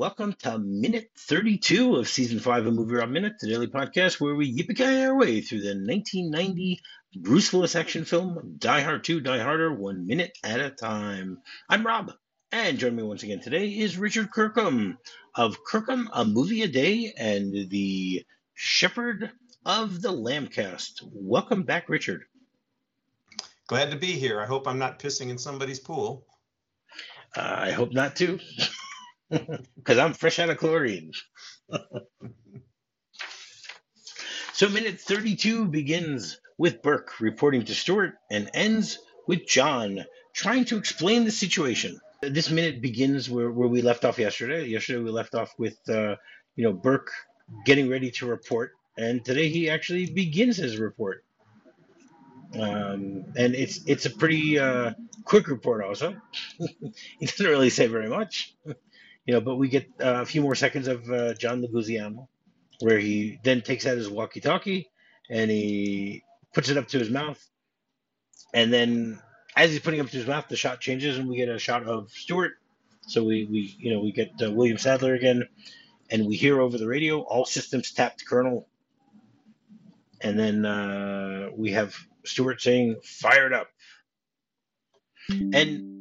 Hello, everyone, and welcome to minute 32 of season 5 of Movie Rob Minute, the daily podcast where we yippee our way through the 1990 Bruce Willis action film Die Hard 2 Die Harder one minute at a time. I'm Rob, and joining me once again today is Richard Kirkham of Kirkham A Movie a Day and the Shepherd of the Lambcast. Welcome back, Richard. Glad to be here. I hope I'm not pissing in somebody's pool. Uh, I hope not, too. because I'm fresh out of chlorine. so, minute 32 begins with Burke reporting to Stuart and ends with John trying to explain the situation. This minute begins where, where we left off yesterday. Yesterday, we left off with, uh, you know, Burke getting ready to report, and today he actually begins his report. Um, and it's it's a pretty uh, quick report also. he doesn't really say very much you know, but we get uh, a few more seconds of uh, John Leguizamo, where he then takes out his walkie-talkie and he puts it up to his mouth, and then as he's putting it up to his mouth, the shot changes and we get a shot of Stuart. So we, we you know we get uh, William Sadler again, and we hear over the radio all systems tapped, Colonel. And then uh, we have Stuart saying, "Fired up," and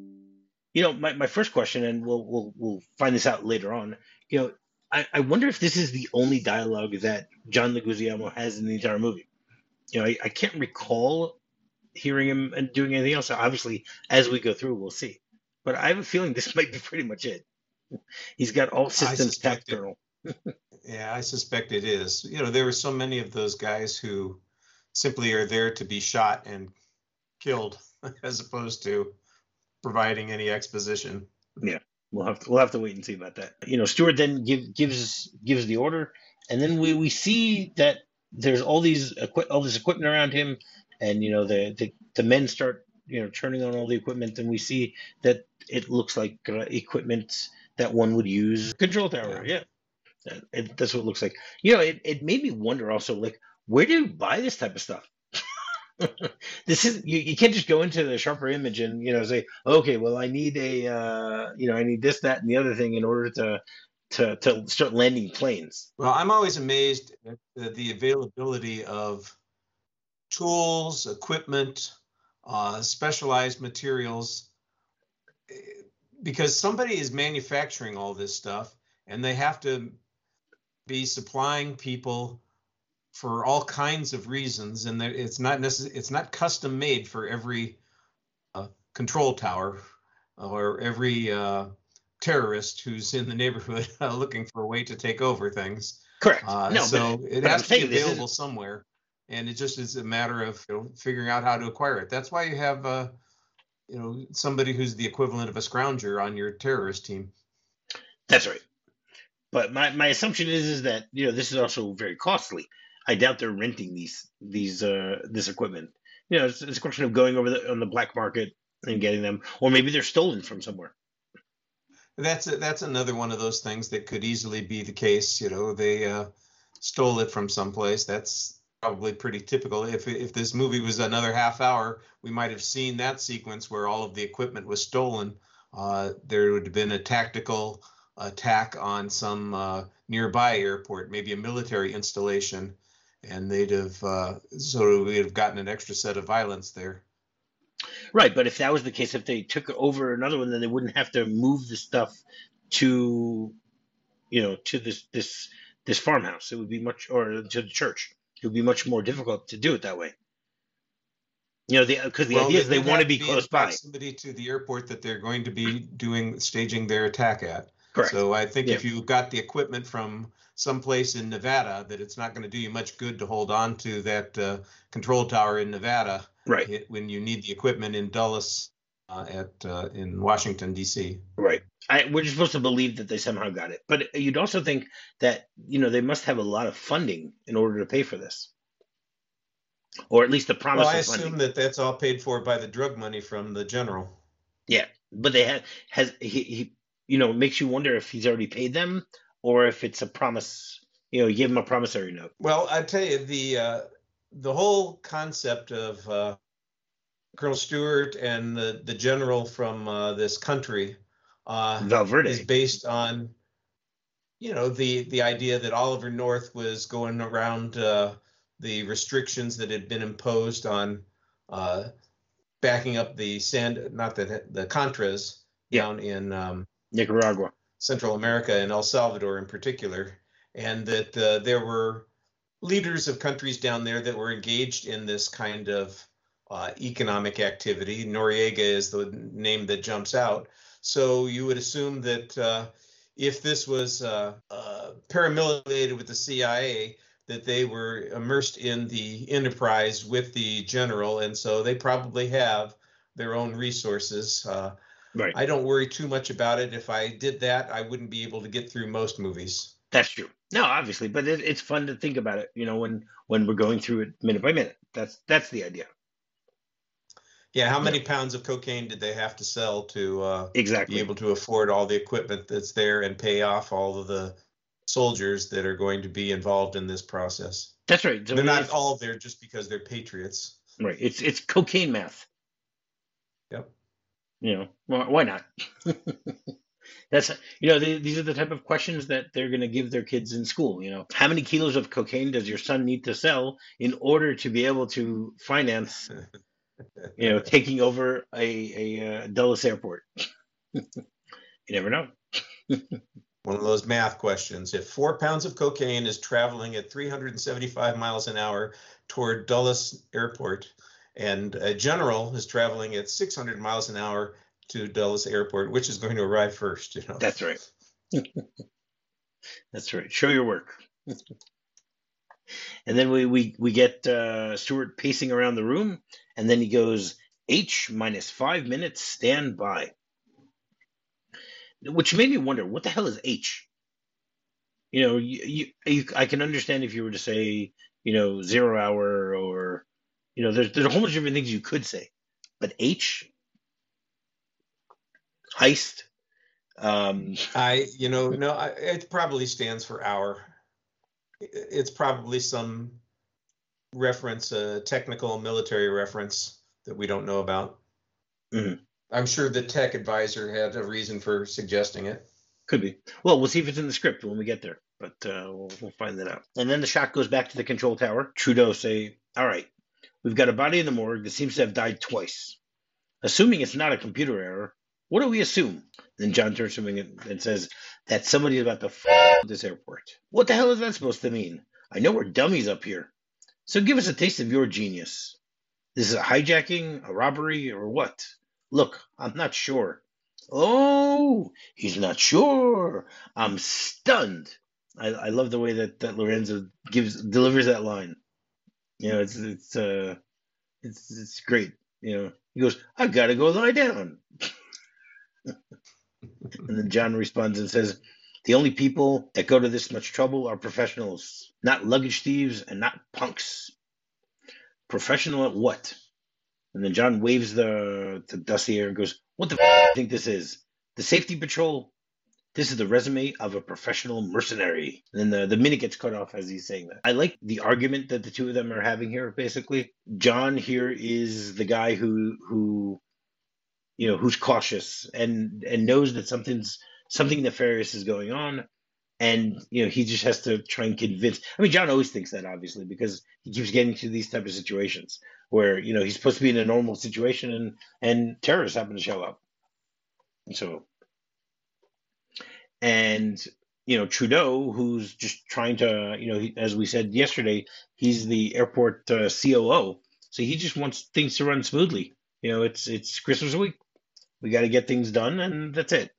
you know, my, my first question, and we'll we'll we'll find this out later on. You know, I, I wonder if this is the only dialogue that John Leguizamo has in the entire movie. You know, I, I can't recall hearing him and doing anything else. Obviously, as we go through, we'll see. But I have a feeling this might be pretty much it. He's got all systems tapped, Colonel. yeah, I suspect it is. You know, there were so many of those guys who simply are there to be shot and killed, as opposed to providing any exposition. Yeah, we'll have to, we'll have to wait and see about that. You know, Stuart then give, gives gives the order, and then we, we see that there's all these all this equipment around him, and you know the, the the men start you know turning on all the equipment, and we see that it looks like uh, equipment that one would use control tower. Yeah, yeah. It, that's what it looks like. You know, it, it made me wonder also like where do you buy this type of stuff? this is you, you can't just go into the sharper image and you know say okay well i need a uh, you know i need this that and the other thing in order to to to start landing planes. Well i'm always amazed at the, the availability of tools equipment uh, specialized materials because somebody is manufacturing all this stuff and they have to be supplying people for all kinds of reasons, and it's not necess- it's not custom made for every uh, control tower or every uh, terrorist who's in the neighborhood uh, looking for a way to take over things. Correct. Uh, no, so but, it but has I'm to be available is... somewhere, and it just is a matter of you know, figuring out how to acquire it. That's why you have uh, you know somebody who's the equivalent of a scrounger on your terrorist team. That's right. But my, my assumption is is that you know this is also very costly I doubt they're renting these these uh this equipment. You know, it's, it's a question of going over the, on the black market and getting them, or maybe they're stolen from somewhere. That's a, that's another one of those things that could easily be the case. You know, they uh, stole it from someplace. That's probably pretty typical. If if this movie was another half hour, we might have seen that sequence where all of the equipment was stolen. Uh, there would have been a tactical attack on some uh, nearby airport, maybe a military installation, and they'd have uh, so we'd have gotten an extra set of violence there. Right, but if that was the case, if they took over another one, then they wouldn't have to move the stuff to, you know, to this this this farmhouse. It would be much, or to the church. It would be much more difficult to do it that way. You know, because the, the well, idea is they want to be close by. Somebody to the airport that they're going to be doing staging their attack at. Correct. So I think yeah. if you got the equipment from someplace in Nevada, that it's not going to do you much good to hold on to that uh, control tower in Nevada. Right. When you need the equipment in Dulles uh, at uh, in Washington D.C. Right. I, we're just supposed to believe that they somehow got it, but you'd also think that you know they must have a lot of funding in order to pay for this, or at least the promise. Well, I assume funding. that that's all paid for by the drug money from the general. Yeah, but they had has he, he you know, makes you wonder if he's already paid them or if it's a promise. You know, you give him a promissory note. Well, I tell you, the uh, the whole concept of uh, Colonel Stuart and the the general from uh, this country uh, Val Verde. is based on, you know, the the idea that Oliver North was going around uh, the restrictions that had been imposed on uh, backing up the sand, not the the Contras Yeah. down in um, Nicaragua. Central America and El Salvador in particular, and that uh, there were leaders of countries down there that were engaged in this kind of uh, economic activity. Noriega is the name that jumps out. So you would assume that uh, if this was uh, uh, paramilitated with the CIA, that they were immersed in the enterprise with the general, and so they probably have their own resources. Right. I don't worry too much about it. If I did that, I wouldn't be able to get through most movies. That's true. No, obviously, but it, it's fun to think about it. You know, when when we're going through it minute by minute. That's that's the idea. Yeah, how many pounds of cocaine did they have to sell to uh, Exactly. be able to afford all the equipment that's there and pay off all of the soldiers that are going to be involved in this process? That's right. So They're not all there just because they're patriots. right. It's it's cocaine math. You know, wh- why not? That's you know the, these are the type of questions that they're going to give their kids in school. You know, how many kilos of cocaine does your son need to sell in order to be able to finance, you know, taking over a a uh, Dulles airport? you never know. One of those math questions. If four pounds of cocaine is traveling at 375 miles an hour toward Dulles Airport, and a general is traveling at 600 miles an hour to Dulles Airport, which is going to arrive first? You know, That's right. That's right. Show your work. and then we we we get uh, Stuart pacing around the room, and then he goes H minus five minutes. Stand by. Which made me wonder, what the hell is H? You know, you, you, you I can understand if you were to say, you know, zero hour or, you know, there's there's a whole bunch of different things you could say, but H, heist. Um, I, you know, no, I, it probably stands for hour. I- It's probably some reference, a technical military reference that we don't know about. Mhm. I'm sure the tech advisor had a reason for suggesting it. Could be. Well, we'll see if it's in the script when we get there, but uh, we'll, we'll find that out. And then the shot goes back to the control tower. Trudeau say, "All right, we've got a body in the morgue that seems to have died twice. Assuming it's not a computer error, what do we assume?" Then John turns to me and, says that somebody's about to f- this airport. What the hell is that supposed to mean? I know we're dummies up here, so give us a taste of your genius. This is a hijacking, a robbery, or what? Look, I'm not sure. Oh, he's not sure. I'm stunned. I, I love the way that, that Lorenzo gives delivers that line. You know, it's it's uh it's it's great. You know, he goes, I've got to go lie down. and then John responds and says, The only people that go to this much trouble are professionals, not luggage thieves and not punks. Professional at what? And then John waves the, the dossier and goes, What the f- do you think this is? The safety patrol? This is the resume of a professional mercenary. And then the, the minute gets cut off as he's saying that. I like the argument that the two of them are having here, basically. John here is the guy who who you know who's cautious and and knows that something's something nefarious is going on and you know he just has to try and convince i mean john always thinks that obviously because he keeps getting to these type of situations where you know he's supposed to be in a normal situation and and terrorists happen to show up so and you know trudeau who's just trying to you know he, as we said yesterday he's the airport uh, coo so he just wants things to run smoothly you know it's it's christmas week we got to get things done and that's it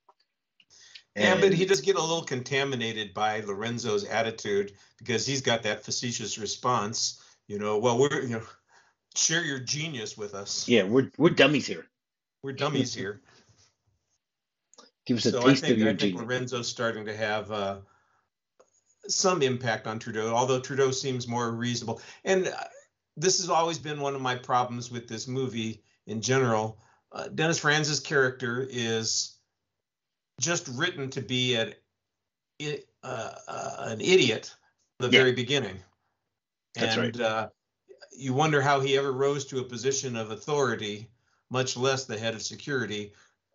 yeah, but he does get a little contaminated by Lorenzo's attitude because he's got that facetious response. You know, well, we're you know, share your genius with us. yeah we're we're dummies here We're dummies here. Give us a so I think, of your I think genius Lorenzo's starting to have uh, some impact on Trudeau, although Trudeau seems more reasonable. And uh, this has always been one of my problems with this movie in general. Uh, Dennis Franz's character is just written to be an, uh, uh, an idiot from the Yeah. very beginning. That's and right. uh, you wonder how he ever rose to a position of authority, much less the head of security.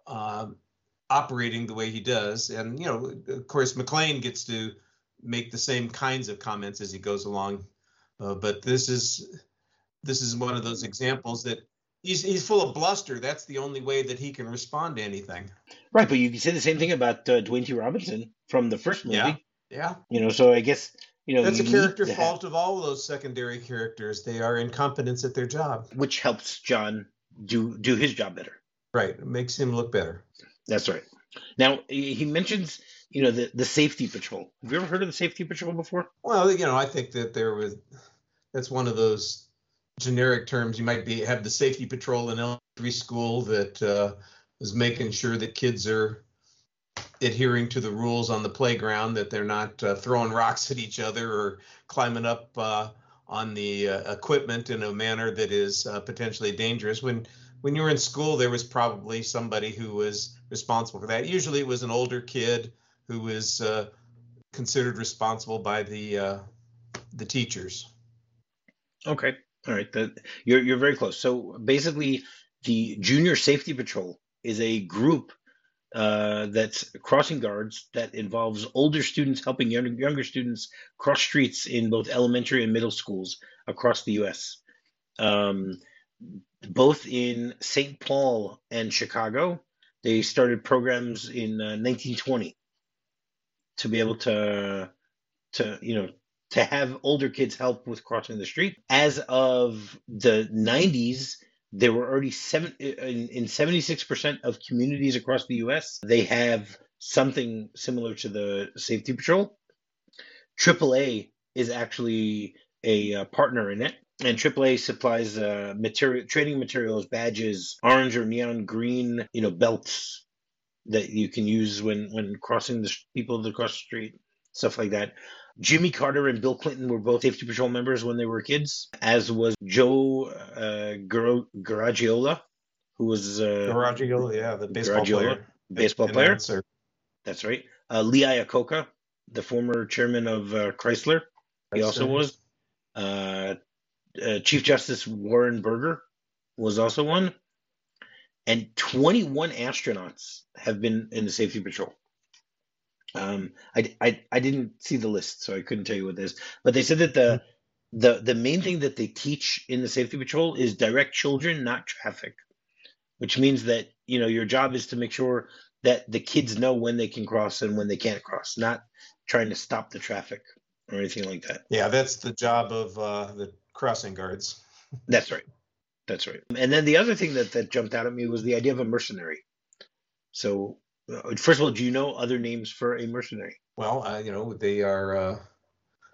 Um, operating the way he does. And, you know, of course, McClane gets to make the same kinds of comments as he goes along. Uh, but this is this is one of those examples that he's he's full of bluster. That's the only way that he can respond to anything. Right, but you can say the same thing about uh, Dwayne T. Robinson from the first movie. Yeah, yeah. You know, so I guess you know that's a character fault have- of all of those secondary characters. They are incompetents at their job. which helps John do do his job better. Right, it makes him look better. That's right. Now he mentions you know the the safety patrol. Have you ever heard of the safety patrol before? Well, you know, I think that there was that's one of those generic terms. You might be have the safety patrol in elementary school that uh, is making sure that kids are adhering to the rules on the playground, that they're not uh, throwing rocks at each other or climbing up uh, on the uh, equipment in a manner that is uh, potentially dangerous. When when you were in school, there was probably somebody who was responsible for that. Usually, it was an older kid who was uh, considered responsible by the uh, the teachers. Okay. All right. You're you're very close. So basically, the Junior Safety Patrol is a group uh, that's crossing guards that involves older students helping younger younger students cross streets in both elementary and middle schools across the U.S. Um, both in St. Paul and Chicago, they started programs in uh, 1920 to be able to to you know to have older kids help with crossing the street. As of the 90s, there were already seven in, in 76% of communities across the US, they have something similar to the safety patrol. AAA is actually a uh, partner in it. And AAA supplies uh, material, training materials, badges, orange or neon green, you know, belts that you can use when when crossing the people that cross the street, stuff like that. Jimmy Carter and Bill Clinton were both safety patrol members when they were kids, as was Joe uh, Gar- Garagiola, who was uh, Garagiola, yeah, the baseball Garagiola, player, baseball player. That's right. Uh, Lee Iacocca, the former chairman of uh, Chrysler, he That's also right. was. Uh, uh, Chief Justice Warren Burger was also one. And 21 astronauts have been in the safety patrol. Um, I, I, I didn't see the list, so I couldn't tell you what it is. But they said that the the the main thing that they teach in the safety patrol is direct children, not traffic, which means that you know your job is to make sure that the kids know when they can cross and when they can't cross, not trying to stop the traffic or anything like that. Yeah, that's the job of uh, the crossing guards. That's right. That's right. And then the other thing that, that jumped out at me was the idea of a mercenary. So, uh, first of all, do you know other names for a mercenary? Well, uh, you know, they are. Uh,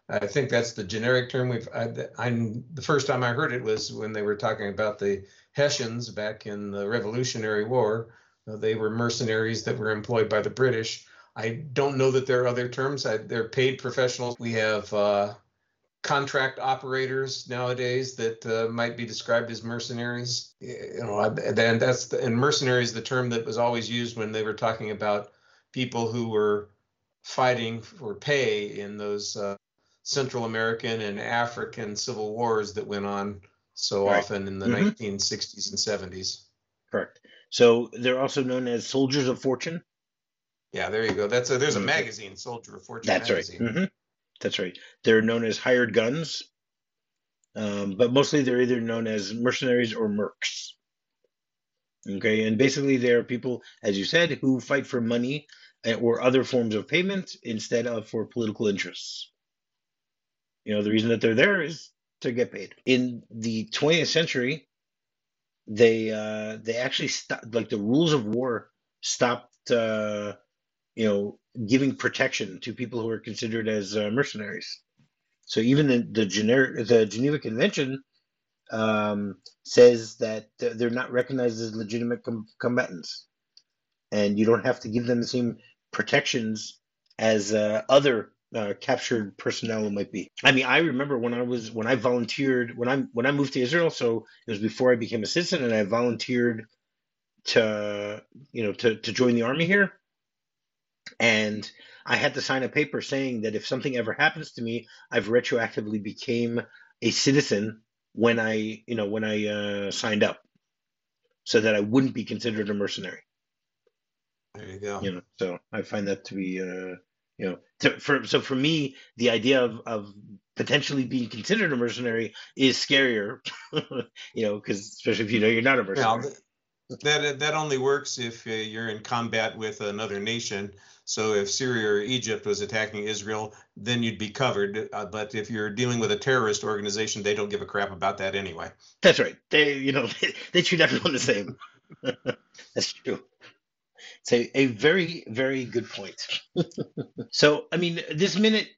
I think that's the generic term. We've. I, I'm the first time I heard it was when they were talking about the Hessians back in the Revolutionary War. Uh, they were mercenaries that were employed by the British. I don't know that there are other terms. I, they're paid professionals. We have uh, contract operators nowadays that uh, might be described as mercenaries. You know, and that's the, and mercenary is the term that was always used when they were talking about people who were fighting for pay in those uh, Central American and African civil wars that went on so Right. often in the Mhm. 1960s and 70s. Correct. So they're also known as soldiers of fortune. Yeah, there you go. That's a, there's a magazine, Soldier of Fortune That's right. magazine. That's right. They're known as hired guns, um, but mostly they're either known as mercenaries or mercs. Okay, and basically they're people, as you said, who fight for money uh, or other forms of payment instead of for political interests. You know, the reason that they're there is to get paid. In the 20th century, they uh, they actually stopped, like the rules of war stopped, uh, you know, giving protection to people who are considered as uh, mercenaries. So even the the, generic, the Geneva Convention um, says that they're not recognized as legitimate com- combatants, and you don't have to give them the same protections as uh, other uh, captured personnel might be. I mean, I remember when I was when I volunteered when I when I moved to Israel. So it was before I became a citizen, and I volunteered to you know to to join the army here, and I had to sign a paper saying that if something ever happens to me, I've retroactively became a citizen when I you know when I uh, signed up, so that I wouldn't be considered a mercenary. There you go. You know, so I find that to be, uh, you know, to, for so for me, the idea of of potentially being considered a mercenary is scarier. you know, because especially if you know you're not a mercenary. Well, that that only works if uh, you're in combat with another nation. So if Syria or Egypt was attacking Israel, then you'd be covered. Uh, but if you're dealing with a terrorist organization, they don't give a crap about that anyway. That's right. They, you know, they, they treat everyone the same. That's true. It's a, a very, very good point. so, I mean, this minute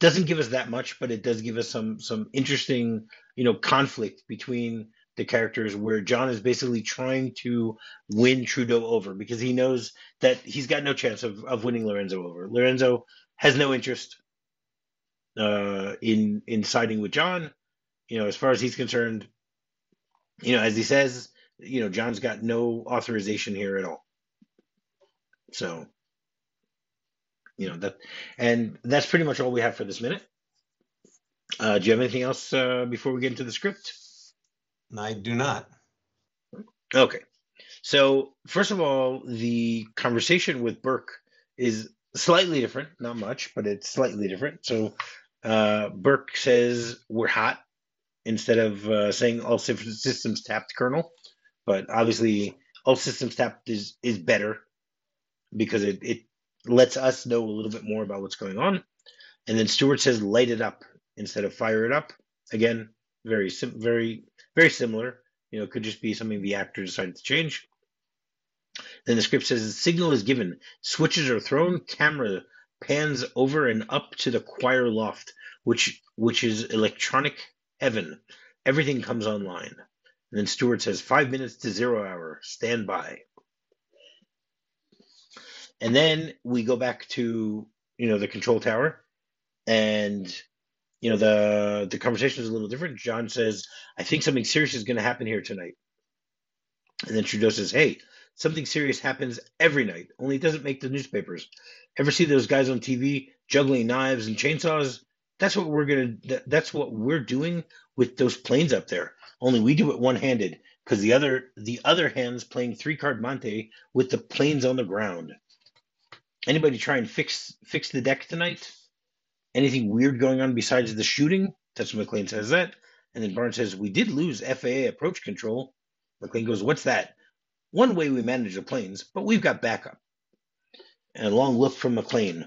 doesn't give us that much, but it does give us some some interesting, you know, conflict between the characters where John is basically trying to win Trudeau over because he knows that he's got no chance of, of winning Lorenzo over. Lorenzo has no interest uh, in in siding with John. You know, as far as he's concerned, you know, as he says, you know, John's got no authorization here at all. So, you know that, and that's pretty much all we have for this minute. Uh, do you have anything else uh, before we get into the script? I do not. Okay. So, first of all, the conversation with Burke is slightly different, not much, but it's slightly different. So, uh, Burke says, We're hot instead of uh, saying all systems tapped, Colonel. But obviously, all systems tapped is, is better because it, it lets us know a little bit more about what's going on. And then Stuart says, Light it up instead of fire it up. Again, very, simple very very similar. You know, it could just be something the actor decided to change. Then the script says the signal is given, switches are thrown, camera pans over and up to the choir loft, which which is electronic heaven. Everything comes online. And then Stuart says five minutes to zero hour, stand by. And then we go back to you know the control tower, and you know the the conversation is a little different. John says, "I think something serious is going to happen here tonight," and then Trudeau says, "Hey, something serious happens every night. Only it doesn't make the newspapers. Ever see those guys on TV juggling knives and chainsaws? That's what we're gonna. That's what we're doing with those planes up there. Only we do it one handed because the other the other hand's playing three card monte with the planes on the ground. Anybody try and fix fix the deck tonight?" Anything weird going on besides the shooting? That's what McClane says that. And then Barnes says, We did lose FAA approach control. McClane goes, What's that? One way we manage the planes, but we've got backup. And a long look from McClane.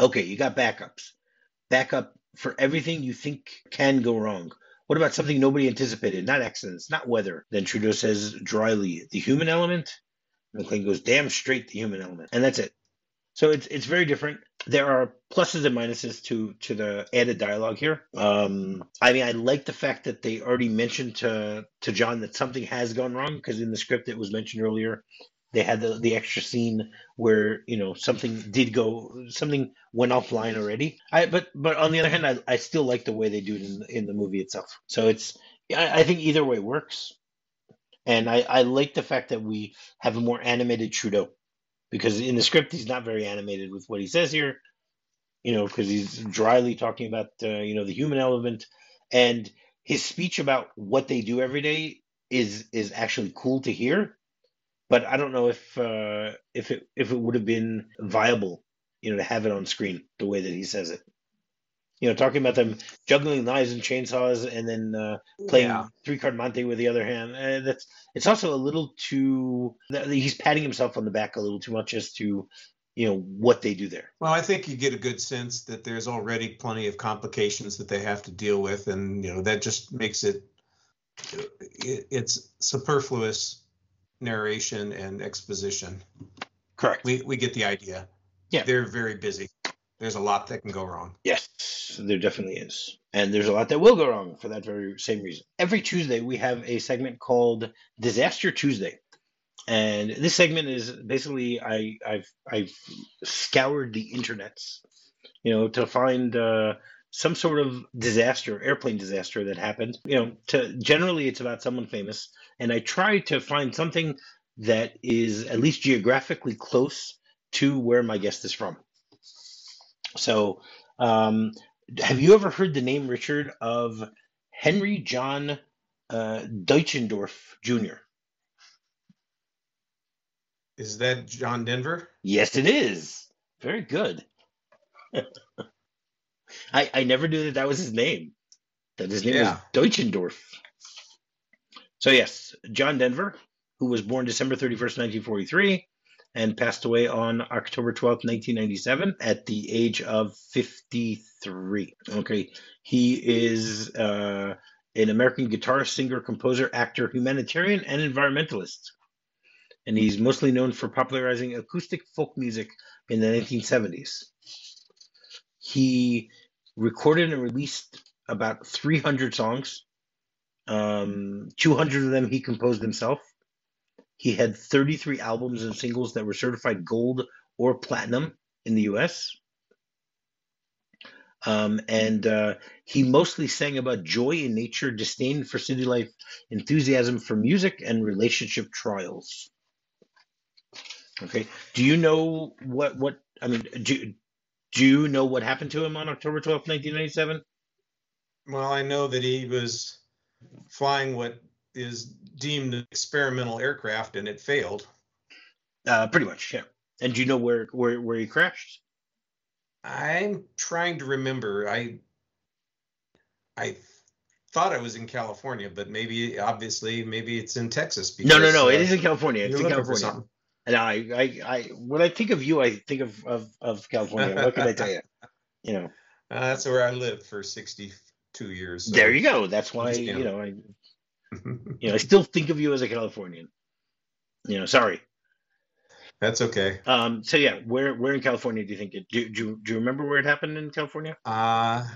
Okay, you got backups. Backup for everything you think can go wrong. What about something nobody anticipated? Not accidents, not weather. Then Trudeau says dryly, the human element? McClane goes, damn straight the human element. And that's it. So it's it's very different. There are pluses and minuses to to the added dialogue here. Um, I mean, I like the fact that they already mentioned to to John that something has gone wrong because in the script it was mentioned earlier. They had the, the extra scene where you know something did go, something went offline already. I but but on the other hand, I, I still like the way they do it in in the movie itself. So it's I, I think either way works, and I I like the fact that we have a more animated Trudeau because in the script he's not very animated with what he says here you know because he's dryly talking about uh, you know the human element. And his speech about what they do every day is is actually cool to hear. But i don't know if uh if it if it would have been viable you know to have it on screen the way that he says it you know, talking about them juggling knives and chainsaws and then uh, playing yeah. three card monte with the other hand. Uh, that's it's also a little too. He's patting himself on the back a little too much as to you know what they do there. Well, I think you get a good sense that there's already plenty of complications that they have to deal with, and you know that just makes it, it it's superfluous narration and exposition. Correct. We we get the idea. Yeah, they're very busy there's a lot that can go wrong. Yes, there definitely is. And there's a lot that will go wrong for that very same reason. Every Tuesday, we have a segment called Disaster Tuesday. And this segment is basically I, I've I've scoured the internets, you know, to find uh, some sort of disaster, airplane disaster that happened. You know, to generally it's about someone famous, and I try to find something that is at least geographically close to where my guest is from. So, um, have you ever heard the name Richard of Henry John uh, Deutschendorf Jr.? Is that John Denver? Yes, it is. Very good. I I never knew that that was his name. That his name Yeah. was Deutschendorf. So yes, John Denver, who was born December 31st, 1943, and passed away on October 12th, 1997, at the age of 53. Okay, he is uh, an American guitarist, singer, composer, actor, humanitarian, and environmentalist. And he's mostly known for popularizing acoustic folk music in the 1970s. He recorded and released about 300 songs. Um, 200 of them he composed himself. He had 33 albums and singles that were certified gold or platinum in the US. Um, and uh, he mostly sang about joy in nature, disdain for city life, enthusiasm for music, and relationship trials. Okay. Do you know what what I mean? Do do you know what happened to him on October twelfth, nineteen ninety seven? Well, I know that he was flying what is deemed an experimental aircraft and it failed. Uh, pretty much, yeah. And do you know where where where he crashed? I'm trying to remember. I I thought I was in California, but maybe obviously maybe it's in Texas. No, no, no. uh, It is in California. It's in California. And I, I, I, when I think of you, I think of of, of California. What can I tell you? You know, Uh, that's where I lived for 62 years. so- there you go. That's why you know I, you know, I still think of you as a Californian. You know, sorry. that's okay. Um. So yeah, where where in California do you think it? Do do you- do you remember where it happened in California? Uh,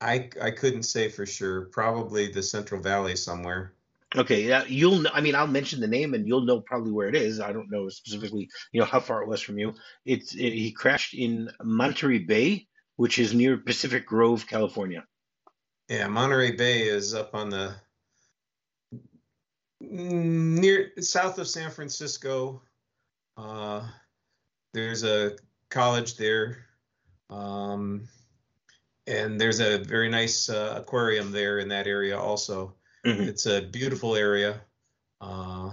I I couldn't say for sure. Probably the Central Valley somewhere. Okay, yeah, you'll. Know, I mean, I'll mention the name, and you'll know probably where it is. I don't know specifically, you know, how far it was from you. It's it, he crashed in Monterey Bay, which is near Pacific Grove, California. Yeah, Monterey Bay is up on the near south of San Francisco. Uh, there's a college there, um, and there's a very nice uh, aquarium there in that area also. Mhm. It's a beautiful area. Uh,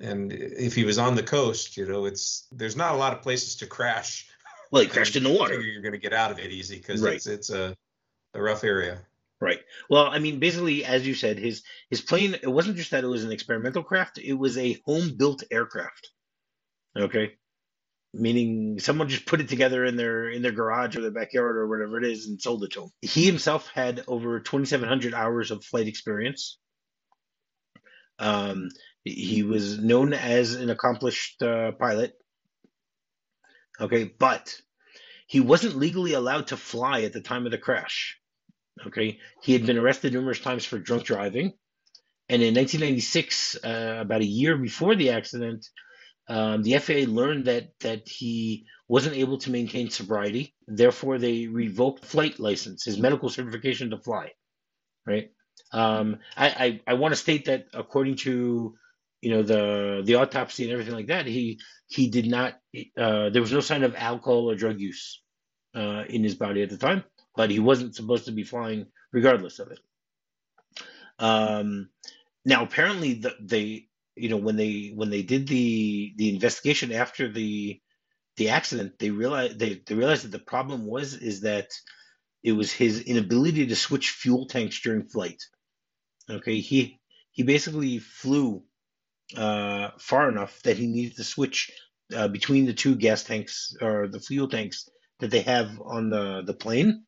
and if he was on the coast, you know, it's there's not a lot of places to crash. Well, he crashed in the water. You're going to get out of it easy because Right. it's it's a, a rough area. Right. Well, I mean, basically, as you said, his his plane. It wasn't just that it was an experimental craft; it was a home built aircraft. Okay, meaning someone just put it together in their in their garage or their backyard or whatever it is and sold it to him. He himself had over twenty seven hundred hours of flight experience. Um, he was known as an accomplished uh, pilot. Okay, but he wasn't legally allowed to fly at the time of the crash. Okay, he had been arrested numerous times for drunk driving, and in 1996, uh, about a year before the accident, um, the FAA learned that that he wasn't able to maintain sobriety. Therefore, they revoked flight license, his medical certification to fly. Right. Um, I I, I want to state that according to you know the the autopsy and everything like that, he he did not. Uh, there was no sign of alcohol or drug use uh, in his body at the time but he wasn't supposed to be flying regardless of it. Um, now, apparently, the, they, you know, when they when they did the the investigation after the the accident, they realized they, they realized that the problem was is that it was his inability to switch fuel tanks during flight. Okay, he he basically flew uh, far enough that he needed to switch uh, between the two gas tanks or the fuel tanks that they have on the the plane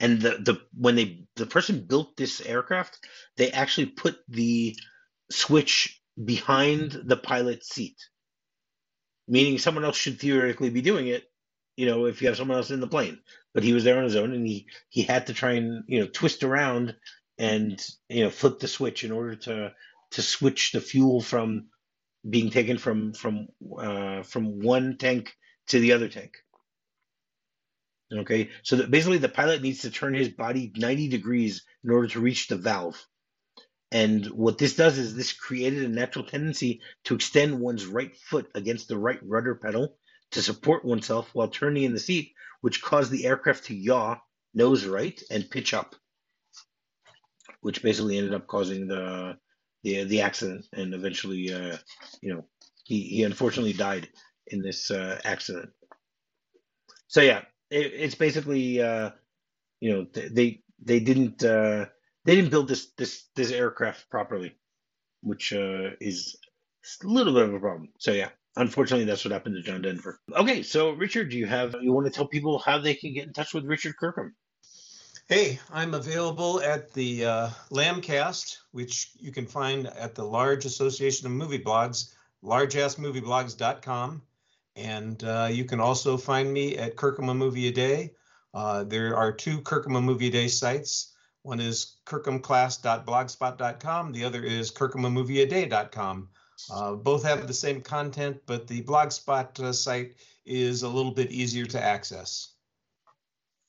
and the the when they the person built this aircraft they actually put the switch behind the pilot's seat. Meaning someone else should theoretically be doing it you know if you have someone else in the plane. But he was there on his own and he he had to try and you know twist around and you know flip the switch in order to to switch the fuel from being taken from from uh, from one tank to the other tank Okay, so that basically the pilot needs to turn his body 90 degrees in order to reach the valve. And what this does is this created a natural tendency to extend one's right foot against the right rudder pedal to support oneself while turning in the seat, which caused the aircraft to yaw nose right and pitch up, which basically ended up causing the the the accident, and eventually, uh, you know, he he unfortunately died in this uh, accident. So yeah, it, it's basically uh, you know they they didn't uh, they didn't build this this this aircraft properly, which uh, is a little bit of a problem. So yeah, unfortunately, that's what happened to John Denver. Okay, so Richard, do you have you want to tell people how they can get in touch with Richard Kirkham? Hey, I'm available at the uh, Lambcast, which you can find at the Large Association of Movie Blogs, largeassmovieblogs.com. And uh, you can also find me at Kirkham a Movie a Day. Uh, there are two Kirkham a Movie a Day sites. One is kirkhamclass.blogspot.com. The other is kirkhamamovieaday.com. Uh, both have the same content, but the Blogspot uh, site is a little bit easier to access.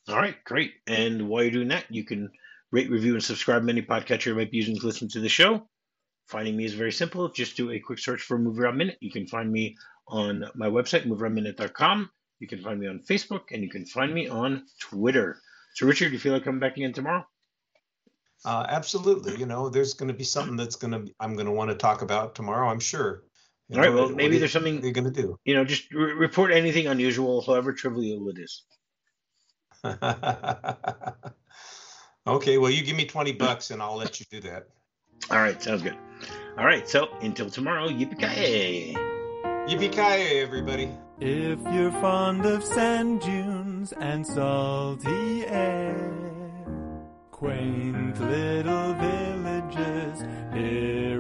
All right, great. And while you're doing that, you can rate, review, and subscribe to any podcatcher you might be using to listen to the show. Finding me is very simple. Just do a quick search for Movie Rob Minute. You can find me on my website, movierobminute.com. You can find me on Facebook, and you can find me on Twitter. So, Richard, do you feel like coming back again tomorrow? Uh, absolutely. You know, there's going to be something that's going to I'm going to want to talk about tomorrow. I'm sure. You All right. Well, maybe there's something you're going to do. You know, just re- report anything unusual, however trivial it is. okay, well, you give me 20 bucks and I'll let you do that. All right, sounds good. All right, so until tomorrow, yippee-ki-yay. Yippee-ki-yay, everybody. If you're fond of sand dunes and salty air, quaint little villages here